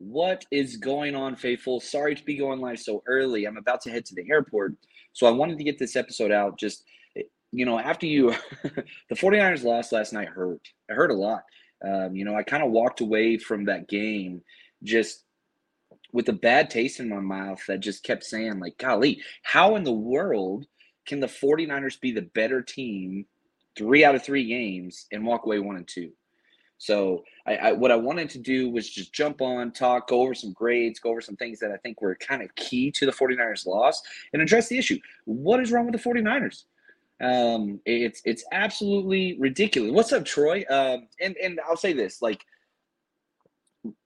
What is going on, faithful? Sorry to be going live so early. I'm about to head to the airport. So I wanted to get this episode out. Just, you know, after you, the 49ers lost last night hurt. It hurt a lot. Um, you know, I kind of walked away from that game just with a bad taste in my mouth that just kept saying, like, golly, how in the world can the 49ers be the better team three out of three games and walk away one and two? So I, I, what I wanted to do was just jump on, talk, go over some grades, go over some things that I think were kind of key to the 49ers loss and address the issue. What is wrong with the 49ers? Um, it's it's absolutely ridiculous. What's up, Troy? Um, and and I'll say this, like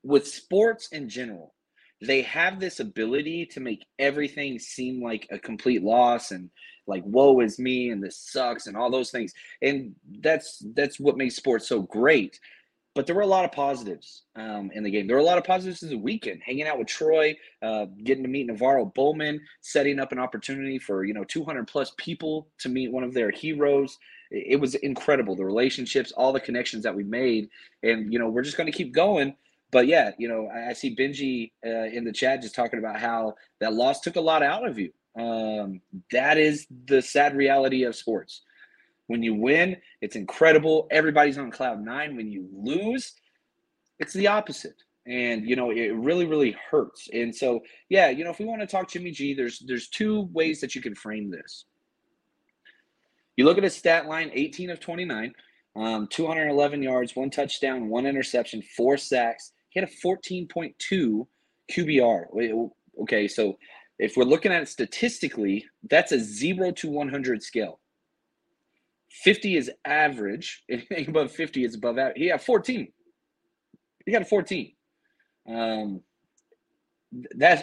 with sports in general, they have this ability to make everything seem like a complete loss and like woe is me and this sucks and all those things. And that's that's what makes sports so great but there were a lot of positives um, in the game. There were a lot of positives this weekend. Hanging out with Troy, uh, getting to meet NaVorro Bowman, setting up an opportunity for you know 200 plus people to meet one of their heroes. It, was incredible. The relationships, all the connections that we made, and you know we're just going to keep going. But yeah, you know I, I see Benji uh, in the chat just talking about how that loss took a lot out of you. Um, that is the sad reality of sports. When you win, it's incredible. Everybody's on cloud nine. When you lose, it's the opposite. And you know, it really, really hurts. And so, yeah, you know, if we want to talk Jimmy G, there's there's two ways that you can frame this. You look at his stat line, 18 of 29, um, 211 yards, one touchdown, one interception, four sacks. He had a 14.2 QBR. Okay, so if we're looking at it statistically, that's a zero to 100 scale. 50 is average. Anything above 50 is above average. He had 14. He got a 14. Um, that's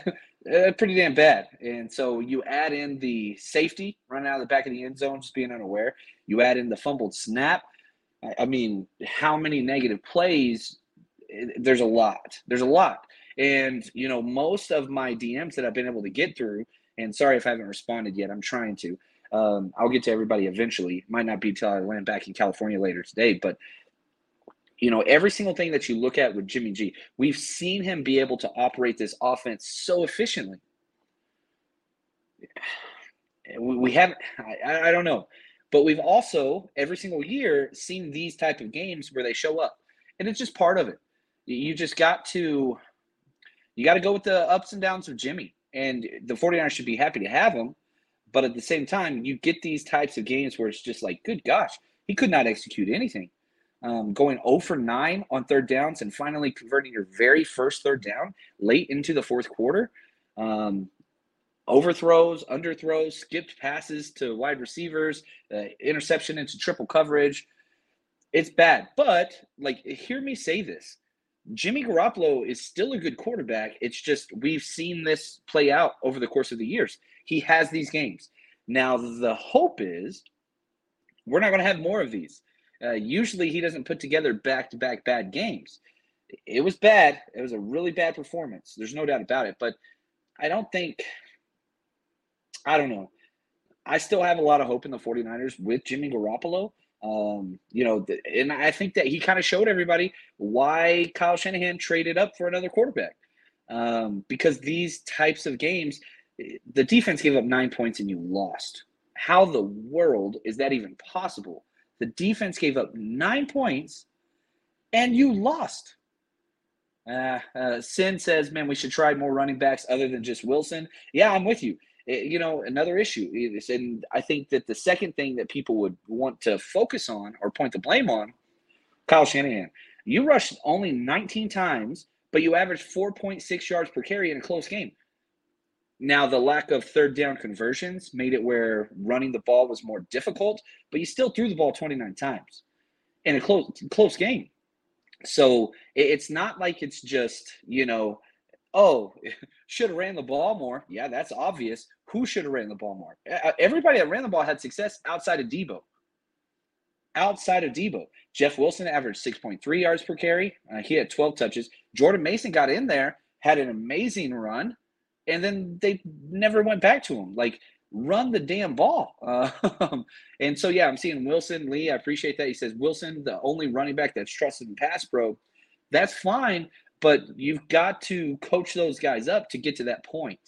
pretty damn bad. And so you add in the safety running out of the back of the end zone, just being unaware. You add in the fumbled snap. I, I mean, how many negative plays? There's a lot. There's a lot. And, you know, most of my DMs that I've been able to get through, and sorry if I haven't responded yet, I'm trying to um, I'll get to everybody eventually. Might not be till I land back in California later today, but you know, every single thing that you look at with Jimmy G, we've seen him be able to operate this offense so efficiently. We, haven't, I, I don't know, but we've also every single year seen these type of games where they show up, and it's just part of it. You just got to, you got to go with the ups and downs of Jimmy, and the 49ers should be happy to have him. But at the same time, you get these types of games where it's just like, good gosh, he could not execute anything um, going 0 for 9 on third downs and finally converting your very first third down late into the fourth quarter. Um, overthrows, underthrows, skipped passes to wide receivers, uh, interception into triple coverage. It's bad. But, like, hear me say this Jimmy Garoppolo is still a good quarterback. It's just we've seen this play out over the course of the years. He has these games. Now, the hope is we're not going to have more of these. Uh, usually he doesn't put together back to back bad games. It was bad. It was a really bad performance. There's no doubt about it. But I don't think, I don't know. I still have a lot of hope in the 49ers with Jimmy Garoppolo. Um, you know, and I think that he kind of showed everybody why Kyle Shanahan traded up for another quarterback. Um, because these types of games, the defense gave up nine points and you lost. How the world is that even possible? The defense gave up nine points and you lost. Uh, uh, Sin says, man, we should try more running backs other than just Wilson. Yeah, I'm with you. It, you know, another issue is, and I think that the second thing that people would want to focus on or point the blame on, Kyle Shanahan. You rushed only 19 times, but you averaged 4.6 yards per carry in a close game. Now, the lack of third down conversions made it where running the ball was more difficult, but you still threw the ball 29 times in a close close game. So it's not like it's just, you know, oh, should have ran the ball more. Yeah, that's obvious. Who should have ran the ball more? Everybody that ran the ball had success outside of Debo. Outside of Debo, Jeff Wilson averaged 6.3 yards per carry. Uh, he had 12 touches. Jordan Mason got in there, had an amazing run and then they never went back to him. Like, run the damn ball. Uh, and so, yeah, I'm seeing Wilson Lee. I appreciate that. He says Wilson, the only running back that's trusted in pass pro. That's fine, but you've got to coach those guys up to get to that point.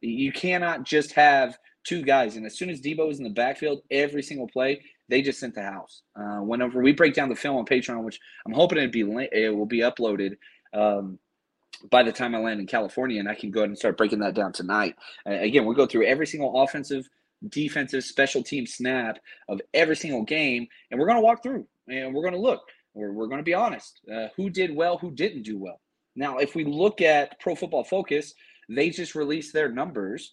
You cannot just have two guys. And as soon as Debo is in the backfield, every single play, they just sent the house. Uh, whenever we break down the film on Patreon, which I'm hoping it be it will be uploaded. Um, by the time I land in California, and I can go ahead and start breaking that down tonight. Uh, again, we'll go through every single offensive, defensive, special team snap of every single game, and we're going to walk through and we're going to look. We're, we're going to be honest. Uh, who did well, who didn't do well. Now, if we look at Pro Football Focus, they just released their numbers,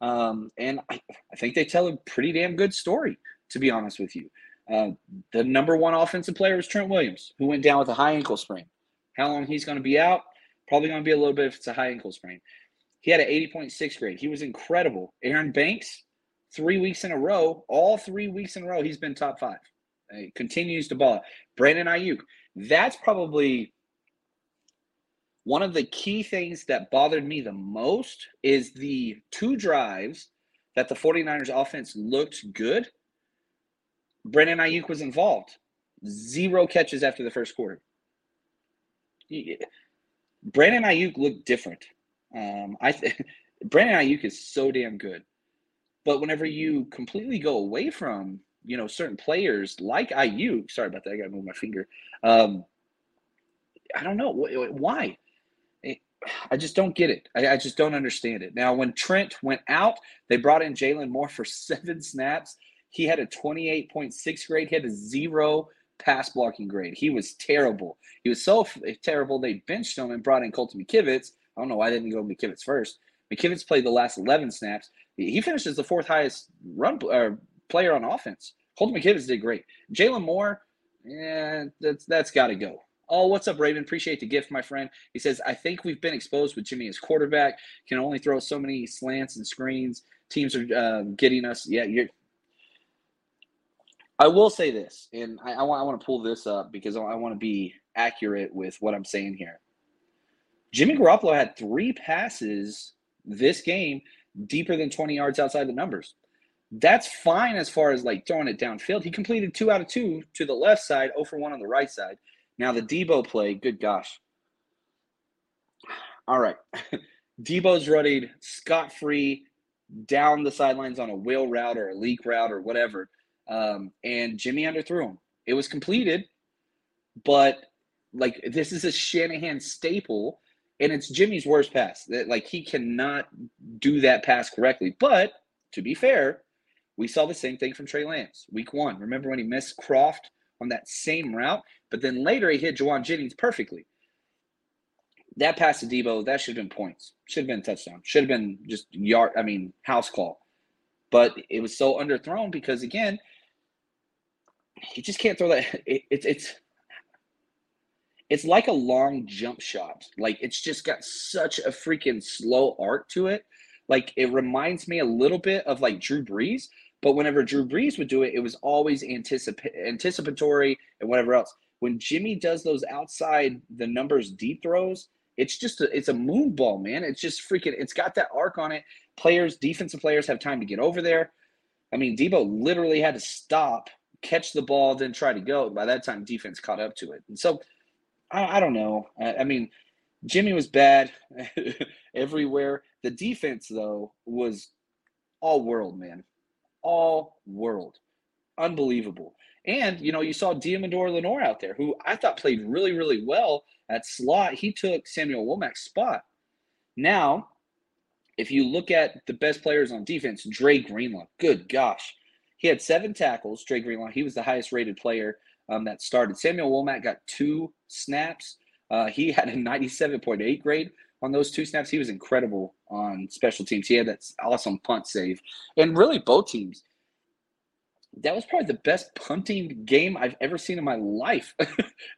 um, and I, I, think they tell a pretty damn good story, to be honest with you. Uh, the number one offensive player was Trent Williams, who went down with a high ankle sprain. How long he's going to be out, Probably going to be a little bit if it's a high ankle sprain. He had an 80.6 grade. He was incredible. Aaron Banks, three weeks in a row, all three weeks in a row, he's been top five. Uh, he continues to ball. Brandon Aiyuk, that's probably one of the key things that bothered me the most is the two drives that the 49ers offense looked good. Brandon Aiyuk was involved. Zero catches after the first quarter. Brandon Aiyuk looked different. Um, I th- Brandon Aiyuk is so damn good, but whenever you completely go away from you know certain players like Aiyuk, sorry about that, I got to move my finger. Um, I don't know why. I just don't get it. I, I, just don't understand it. Now, when Trent went out, they brought in Jaylon Moore for seven snaps. He had a 28.6 grade. He had a zero pass blocking grade. He was terrible. He was so f- terrible they benched him and brought in Colton McKivitz. I don't know why they didn't go McKivitz first. McKivitz played the last 11 snaps. He finishes the fourth highest run uh, player on offense. Colton McKivitz did great. Jaylon Moore, yeah, that's that's got to go. Oh, what's up, Raven? Appreciate the gift, my friend. He says, I think we've been exposed with Jimmy as quarterback. Can only throw so many slants and screens. Teams are um, getting us. Yeah, you're I will say this, and I, I, want, I want to pull this up because I, want to be accurate with what I'm saying here. Jimmy Garoppolo had three passes this game deeper than 20 yards outside the numbers. That's fine as far as like throwing it downfield. He completed two out of two to the left side, 0 for 1 on the right side. Now the Debo play, good gosh. All right. Debo's running scot free down the sidelines on a wheel route or a leak route or whatever. Um, and Jimmy underthrew him. It was completed, but like this is a Shanahan staple, and it's Jimmy's worst pass. That like he cannot do that pass correctly. But to be fair, we saw the same thing from Trey Lance week one. Remember when he missed Croft on that same route, but then later he hit Jauan Jennings perfectly. That pass to Debo, that should have been points. Should have been touchdown. Should have been just yard. I mean, house call. But it was so underthrown because again, he just can't throw that. It, it, it's it's like a long jump shot. Like it's just got such a freaking slow arc to it. Like it reminds me a little bit of like Drew Brees, but whenever Drew Brees would do it, it was always anticip- anticipatory and whatever else. When Jimmy does those outside the numbers deep throws, it's just a, it's a moon ball, man. It's just freaking. It's got that arc on it. Players, defensive players, have time to get over there. I mean, Debo literally had to stop, catch the ball, then try to go. By that time, defense caught up to it, and so I, I don't know. I, I mean, Jimmy was bad everywhere. The defense, though, was all world, man all world. Unbelievable. And, you know, you saw Deommodore Lenoir out there, who I thought played really, really well at slot. He took Samuel Womack's spot. Now, if you look at the best players on defense, Dre Greenlaw, good gosh. He had seven tackles, Dre Greenlaw. He was the highest rated player um, that started. Samuel Womack got two snaps. Uh, he had a 97.8 grade on those two snaps. He was incredible on special teams. He had that awesome punt save. And really, both teams. That was probably the best punting game I've ever seen in my life.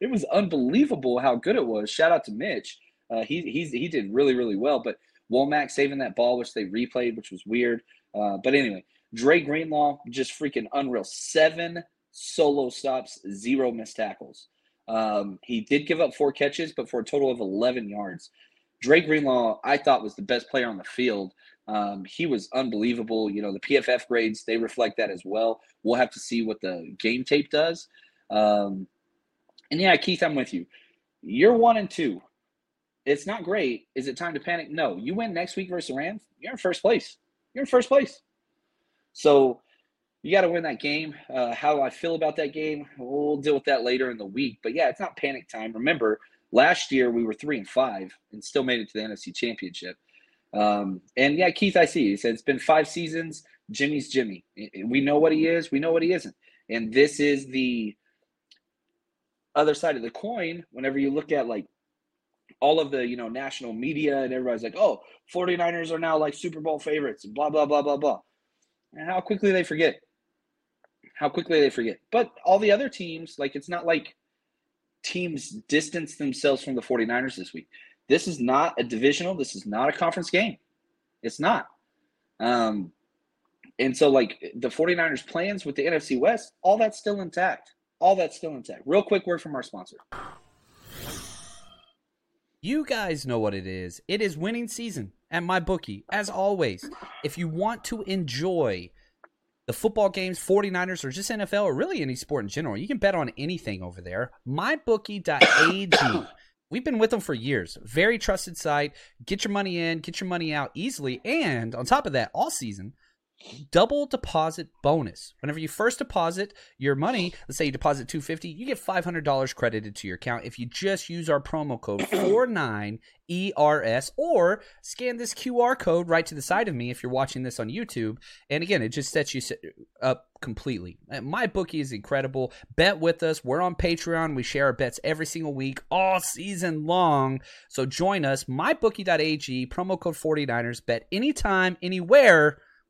it was unbelievable how good it was. Shout out to Mitch. Uh, he he's, he did really really well. But Womack saving that ball, which they replayed, which was weird. Uh, but anyway, Dre Greenlaw just freaking unreal. Seven solo stops, zero missed tackles. Um, he did give up four catches, but for a total of 11 yards. Dre Greenlaw, I thought was the best player on the field. Um, he was unbelievable. You know, the PFF grades, they reflect that as well. We'll have to see what the game tape does. Um, and yeah, Keith, I'm with you. You're one and two. It's not great. Is it time to panic? No. You win next week versus the Rams, you're in first place. You're in first place. So you got to win that game. Uh, how I feel about that game, we'll deal with that later in the week. But yeah, it's not panic time. Remember, Last year we were three and five and still made it to the NFC Championship. Um, and yeah, Keith, I see. He said it's been five seasons. Jimmy's Jimmy. We know what he is. We know what he isn't. And this is the other side of the coin. Whenever you look at like all of the you know national media and everybody's like, oh, 49ers are now like Super Bowl favorites blah blah blah blah blah. And how quickly they forget. How quickly they forget. But all the other teams, like it's not like teams distance themselves from the 49ers this week. This is not a divisional. This is not a conference game. It's not. Um, and so, like, the 49ers' plans with the NFC West, all that's still intact. All that's still intact. Real quick word from our sponsor. You guys know what it is. It is winning season at my bookie. As always, if you want to enjoy – the football games, 49ers, or just NFL, or really any sport in general. You can bet on anything over there. MyBookie.ag. We've been with them for years. Very trusted site. Get your money in, get your money out easily. And on top of that, all season, double deposit bonus. Whenever you first deposit your money, let's say you deposit 250, you get $500 credited to your account if you just use our promo code 49ERS or scan this QR code right to the side of me if you're watching this on YouTube. And again, it just sets you up completely. Uh, my bookie is incredible. Bet with us. We're on Patreon. We share our bets every single week all season long. So join us mybookie.ag promo code 49ers bet anytime anywhere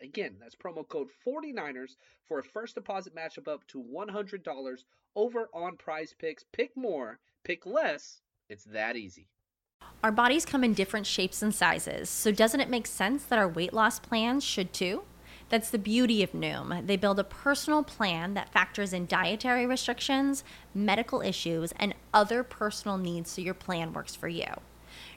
Again, that's promo code 49ers for a first deposit match of up to $100 over on prize picks. Pick more, pick less. It's that easy. Our bodies come in different shapes and sizes, so doesn't it make sense that our weight loss plans should too? That's the beauty of Noom. They build a personal plan that factors in dietary restrictions, medical issues, and other personal needs so your plan works for you.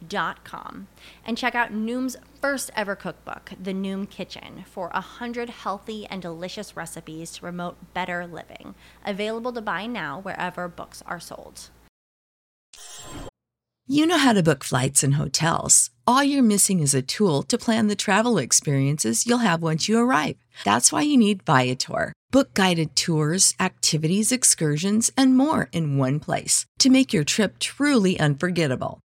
noom.com and check out Noom's first ever cookbook, The Noom Kitchen, for 100 healthy and delicious recipes to promote better living. Available to buy now wherever books are sold. You know how to book flights and hotels. All you're missing is a tool to plan the travel experiences you'll have once you arrive. That's why you need Viator. Book guided tours, activities, excursions, and more in one place to make your trip truly unforgettable.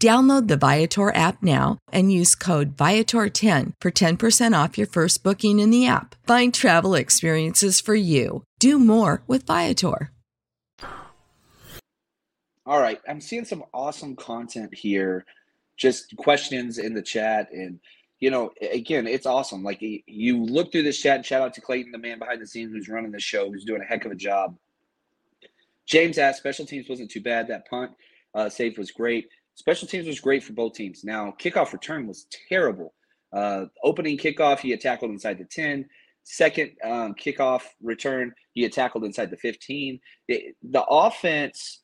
Download the Viator app now and use code Viator10 for 10% off your first booking in the app. Find travel experiences for you. Do more with Viator. All right, I'm seeing some awesome content here. Just questions in the chat and you know, again, it's awesome. Like you look through this chat, shout out to Clayton, the man behind the scenes who's running the show, who's doing a heck of a job. James asked, special teams wasn't too bad. That punt uh, save was great. Special teams was great for both teams. Now, kickoff return was terrible. Uh, opening kickoff, he had tackled inside the 10. Second um, kickoff return, he had tackled inside the 15. It, the offense,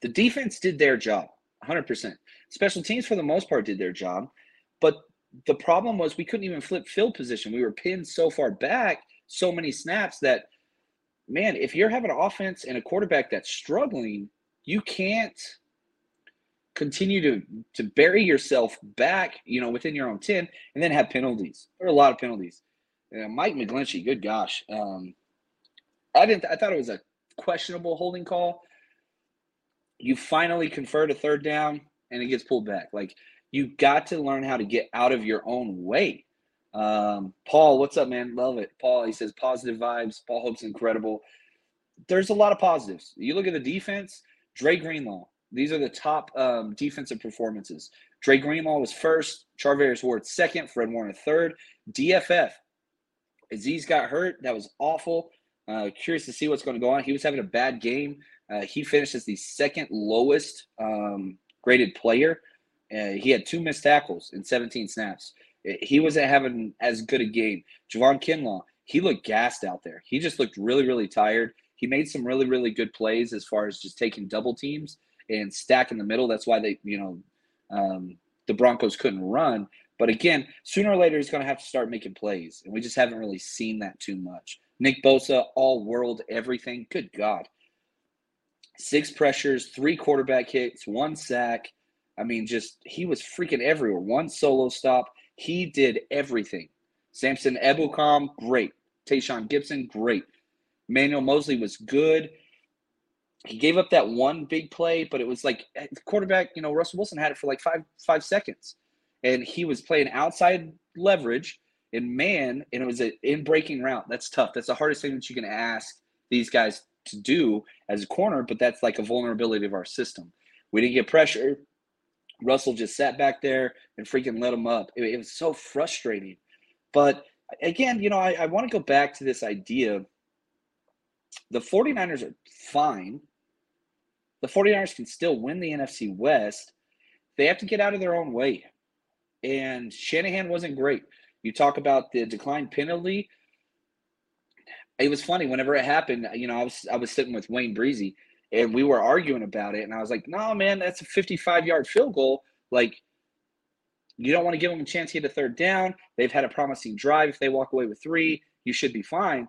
the defense did their job 100%. Special teams, for the most part, did their job. But the problem was we couldn't even flip field position. We were pinned so far back, so many snaps that, man, if you're having an offense and a quarterback that's struggling, you can't – continue to to bury yourself back, you know, within your own 10 and then have penalties. There are a lot of penalties. Uh, Mike McGlinchey, good gosh. Um, I didn't I thought it was a questionable holding call. You finally convert a third down and it gets pulled back. Like you got to learn how to get out of your own way. Um, Paul, what's up, man? Love it. Paul, he says positive vibes. Paul Hope's incredible. There's a lot of positives. You look at the defense, Dre Greenlaw, these are the top um, defensive performances. Dre Greenlaw was first, Charvarius Ward second, Fred Warner third. DFF, Aziz got hurt. That was awful. Uh, curious to see what's going to go on. He was having a bad game. Uh, he finished as the second lowest um, graded player. Uh, he had two missed tackles in 17 snaps. He wasn't having as good a game. Javon Kinlaw, he looked gassed out there. He just looked really, really tired. He made some really, really good plays as far as just taking double teams and stack in the middle. That's why they, you know, um, the Broncos couldn't run. But again, sooner or later, he's going to have to start making plays. And we just haven't really seen that too much. Nick Bosa, all world, everything. Good God. Six pressures, three quarterback hits, one sack. I mean, just he was freaking everywhere. One solo stop. He did everything. Samson Ebukam, great. Tashaun Gipson, great. Manuel Moseley was good he gave up that one big play, but it was like eh, quarterback, you know, Russell Wilson had it for like five five seconds. And he was playing outside leverage and man, and it was an in breaking route. That's tough. That's the hardest thing that you can ask these guys to do as a corner, but that's like a vulnerability of our system. We didn't get pressure. Russell just sat back there and freaking let him up. It, it was so frustrating. But again, you know, I, I want to go back to this idea. The 49ers are fine. The 49ers can still win the NFC West. They have to get out of their own way. And Shanahan wasn't great. You talk about the decline penalty. It was funny whenever it happened. You know, I was I was sitting with Wayne Breezy, and we were arguing about it, and I was like, "No, man, that's a 55 yard field goal. Like, you don't want to give them a chance to get a third down. They've had a promising drive. If they walk away with three, you should be fine.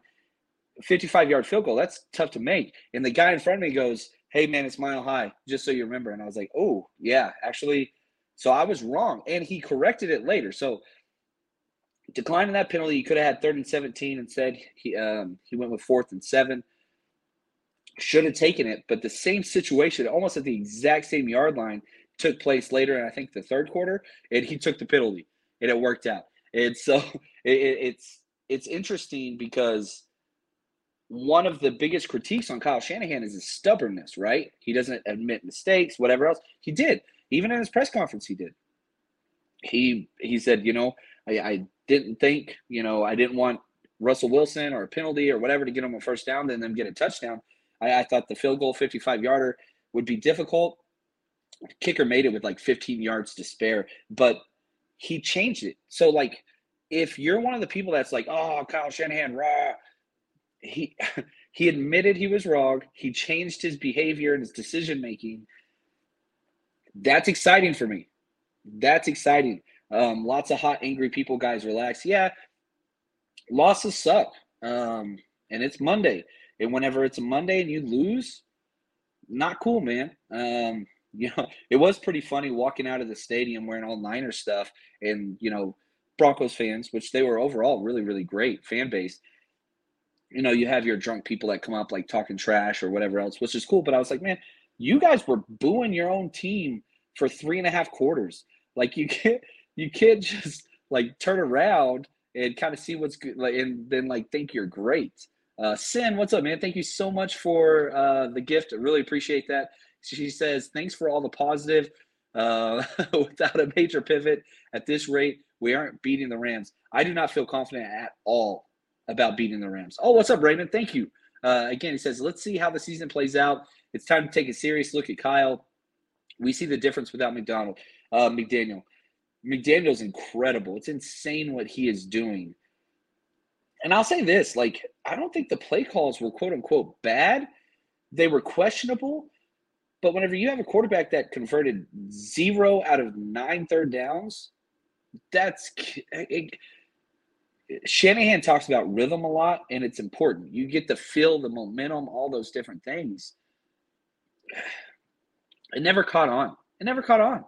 55 yard field goal, that's tough to make. And the guy in front of me goes, Hey, man, it's mile high, just so you remember. And I was like, Oh, yeah, actually. So I was wrong. And he corrected it later. So declining that penalty, he could have had third and 17 instead. He, um, he went with fourth and seven. Should have taken it, but the same situation, almost at the exact same yard line, took place later in I think the third quarter, and he took the penalty, and it worked out. And so it, it's it's interesting because one of the biggest critiques on Kyle Shanahan is his stubbornness. Right? He doesn't admit mistakes, whatever else he did. Even in his press conference, he did. He he said, you know, I, I didn't think, you know, I didn't want Russell Wilson or a penalty or whatever to get him a first down, then them get a touchdown. I, I thought the field goal 55 yarder would be difficult kicker made it with like 15 yards to spare, but he changed it. So like if you're one of the people that's like, oh, Kyle Shanahan, raw, he he admitted he was wrong. He changed his behavior and his decision making. That's exciting for me. That's exciting. Um, lots of hot, angry people, guys, relax. Yeah, losses suck. Um, and it's Monday. And whenever it's a Monday and you lose, not cool, man. Um, you know, it was pretty funny walking out of the stadium wearing all Niner stuff and, you know, Broncos fans, which they were overall really, really great fan base. You know, you have your drunk people that come up like talking trash or whatever else, which is cool. But I was like, man, you guys were booing your own team for three and a half quarters. Like you can't you can't just like turn around and kind of see what's good like and then like think you're great. Uh Sin, what's up, man? Thank you so much for uh the gift. I really appreciate that. She says, Thanks for all the positive. Uh, without a major pivot at this rate, we aren't beating the Rams. I do not feel confident at all about beating the Rams. Oh, what's up, Raymond? Thank you. Uh, again, he says, Let's see how the season plays out. It's time to take a serious look at Kyle. We see the difference without McDonald, uh, McDaniel. McDaniel's incredible. It's insane what he is doing. And I'll say this like, I don't think the play calls were quote unquote bad. They were questionable, but whenever you have a quarterback that converted zero out of nine third downs, that's it, Shanahan talks about rhythm a lot, and it's important. You get to feel, the momentum, all those different things. It never caught on. It never caught on.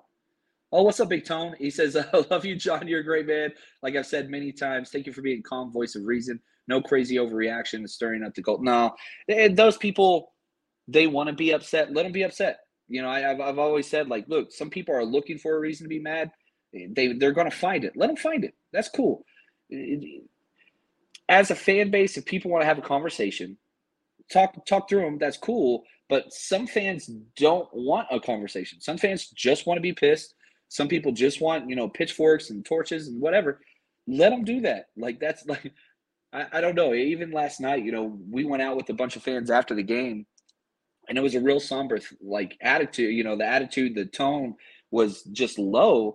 Oh, what's up, Big Tone? He says, I love you, John. You're a great man. Like I've said many times, thank you for being calm voice of reason. No crazy overreaction and stirring up the gold. No, those people they want to be upset, let them be upset. You know, I, have I've always said, like, look, some people are looking for a reason to be mad. They, they're going to find it. Let them find it. That's cool. As a fan base, if people want to have a conversation, talk talk through them. That's cool. But some fans don't want a conversation. Some fans just want to be pissed. Some people just want, you know, pitchforks and torches and whatever. Let them do that. Like that's like, I, I don't know. Even last night, you know, we went out with a bunch of fans after the game and it was a real somber like attitude you know the attitude the tone was just low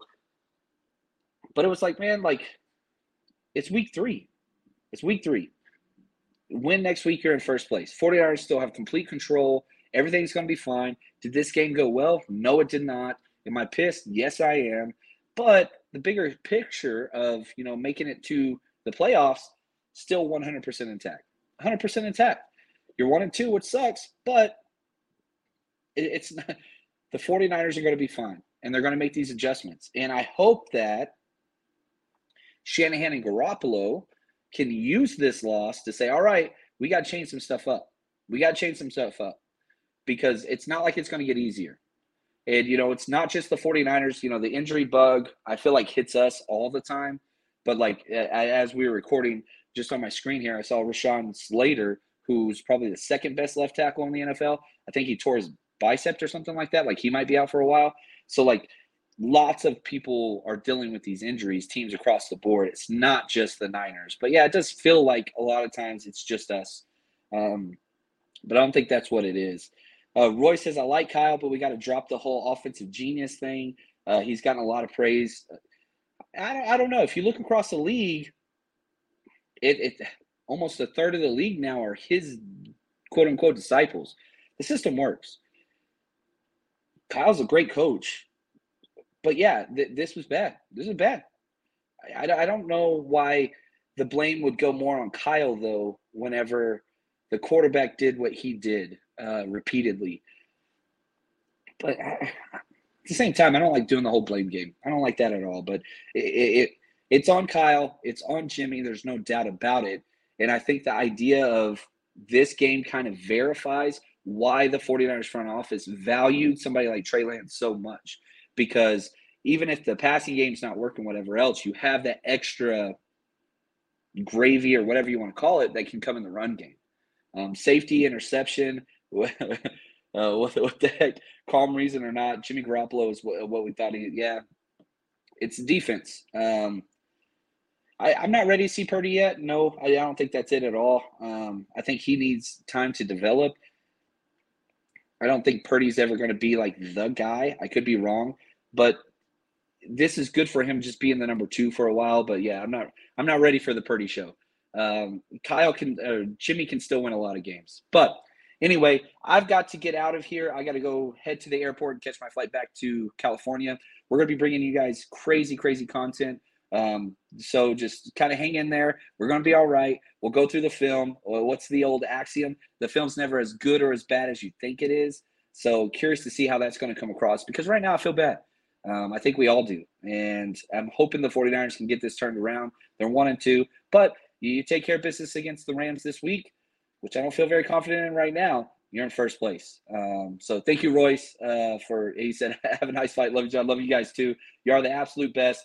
but it was like man like it's week three. It's week three. Win next week you're in first place. 49ers still have complete control. Everything's going to be fine. Did this game go well? No it did not. Am i pissed? Yes i am. But the bigger picture of you know making it to the playoffs still 100% intact. 100% intact. You're one and two which sucks but it's not, the 49ers are going to be fine and they're going to make these adjustments. And I hope that Shanahan and Garoppolo can use this loss to say, all right, we got to change some stuff up. We got to change some stuff up because it's not like it's going to get easier. And, you know, it's not just the 49ers, you know, the injury bug, I feel like hits us all the time. But like as we were recording, just on my screen here, I saw Rashawn Slater, who's probably the second best left tackle in the NFL. I think he tore his bicep or something like that. Like he might be out for a while. So like lots of people are dealing with these injuries, teams across the board. It's not just the Niners. But yeah, it does feel like a lot of times it's just us. Um, but I don't think that's what it is. Uh, Roy says, I like Kyle, but we got to drop the whole offensive genius thing. Uh, he's gotten a lot of praise. I don't, I don't know. If you look across the league, it, it almost a third of the league now are his quote unquote disciples. The system works. Kyle's a great coach. But yeah, th- this was bad. This is bad. I, I, I don't know why the blame would go more on Kyle, though, whenever the quarterback did what he did uh, repeatedly. But I, at the same time, I don't like doing the whole blame game. I don't like that at all. But it, it it's on Kyle. It's on Jimmy. There's no doubt about it. And I think the idea of this game kind of verifies why the 49ers front office valued somebody like Trey Lance so much. Because even if the passing game's not working, whatever else, you have that extra gravy or whatever you want to call it that can come in the run game. Um, safety, interception, uh, what, what the heck, calm reason or not, Jimmy Garoppolo is what, what we thought he, yeah, it's defense. Um, I, am not ready to see Purdy yet. No, I, I, don't think that's it at all. Um, I think he needs time to develop. I don't think Purdy's ever going to be like the guy. I could be wrong, but this is good for him just being the number two for a while. But yeah, I'm not I'm not ready for the Purdy show. Um, Kyle can uh, Jimmy can still win a lot of games, but anyway, I've got to get out of here. I got to go head to the airport and catch my flight back to California. We're going to be bringing you guys crazy, crazy content. Um, so just kind of hang in there. We're going to be all right. We'll go through the film. What's the old axiom? The film's never as good or as bad as you think it is. So curious to see how that's going to come across because right now I feel bad. Um, I think we all do. And I'm hoping the 49ers can get this turned around. They're one and two, but you take care of business against the Rams this week, which I don't feel very confident in right now. You're in first place. Um, so thank you, Royce, uh, for he said, have a nice fight. Love you, John. Love you guys too. You are the absolute best.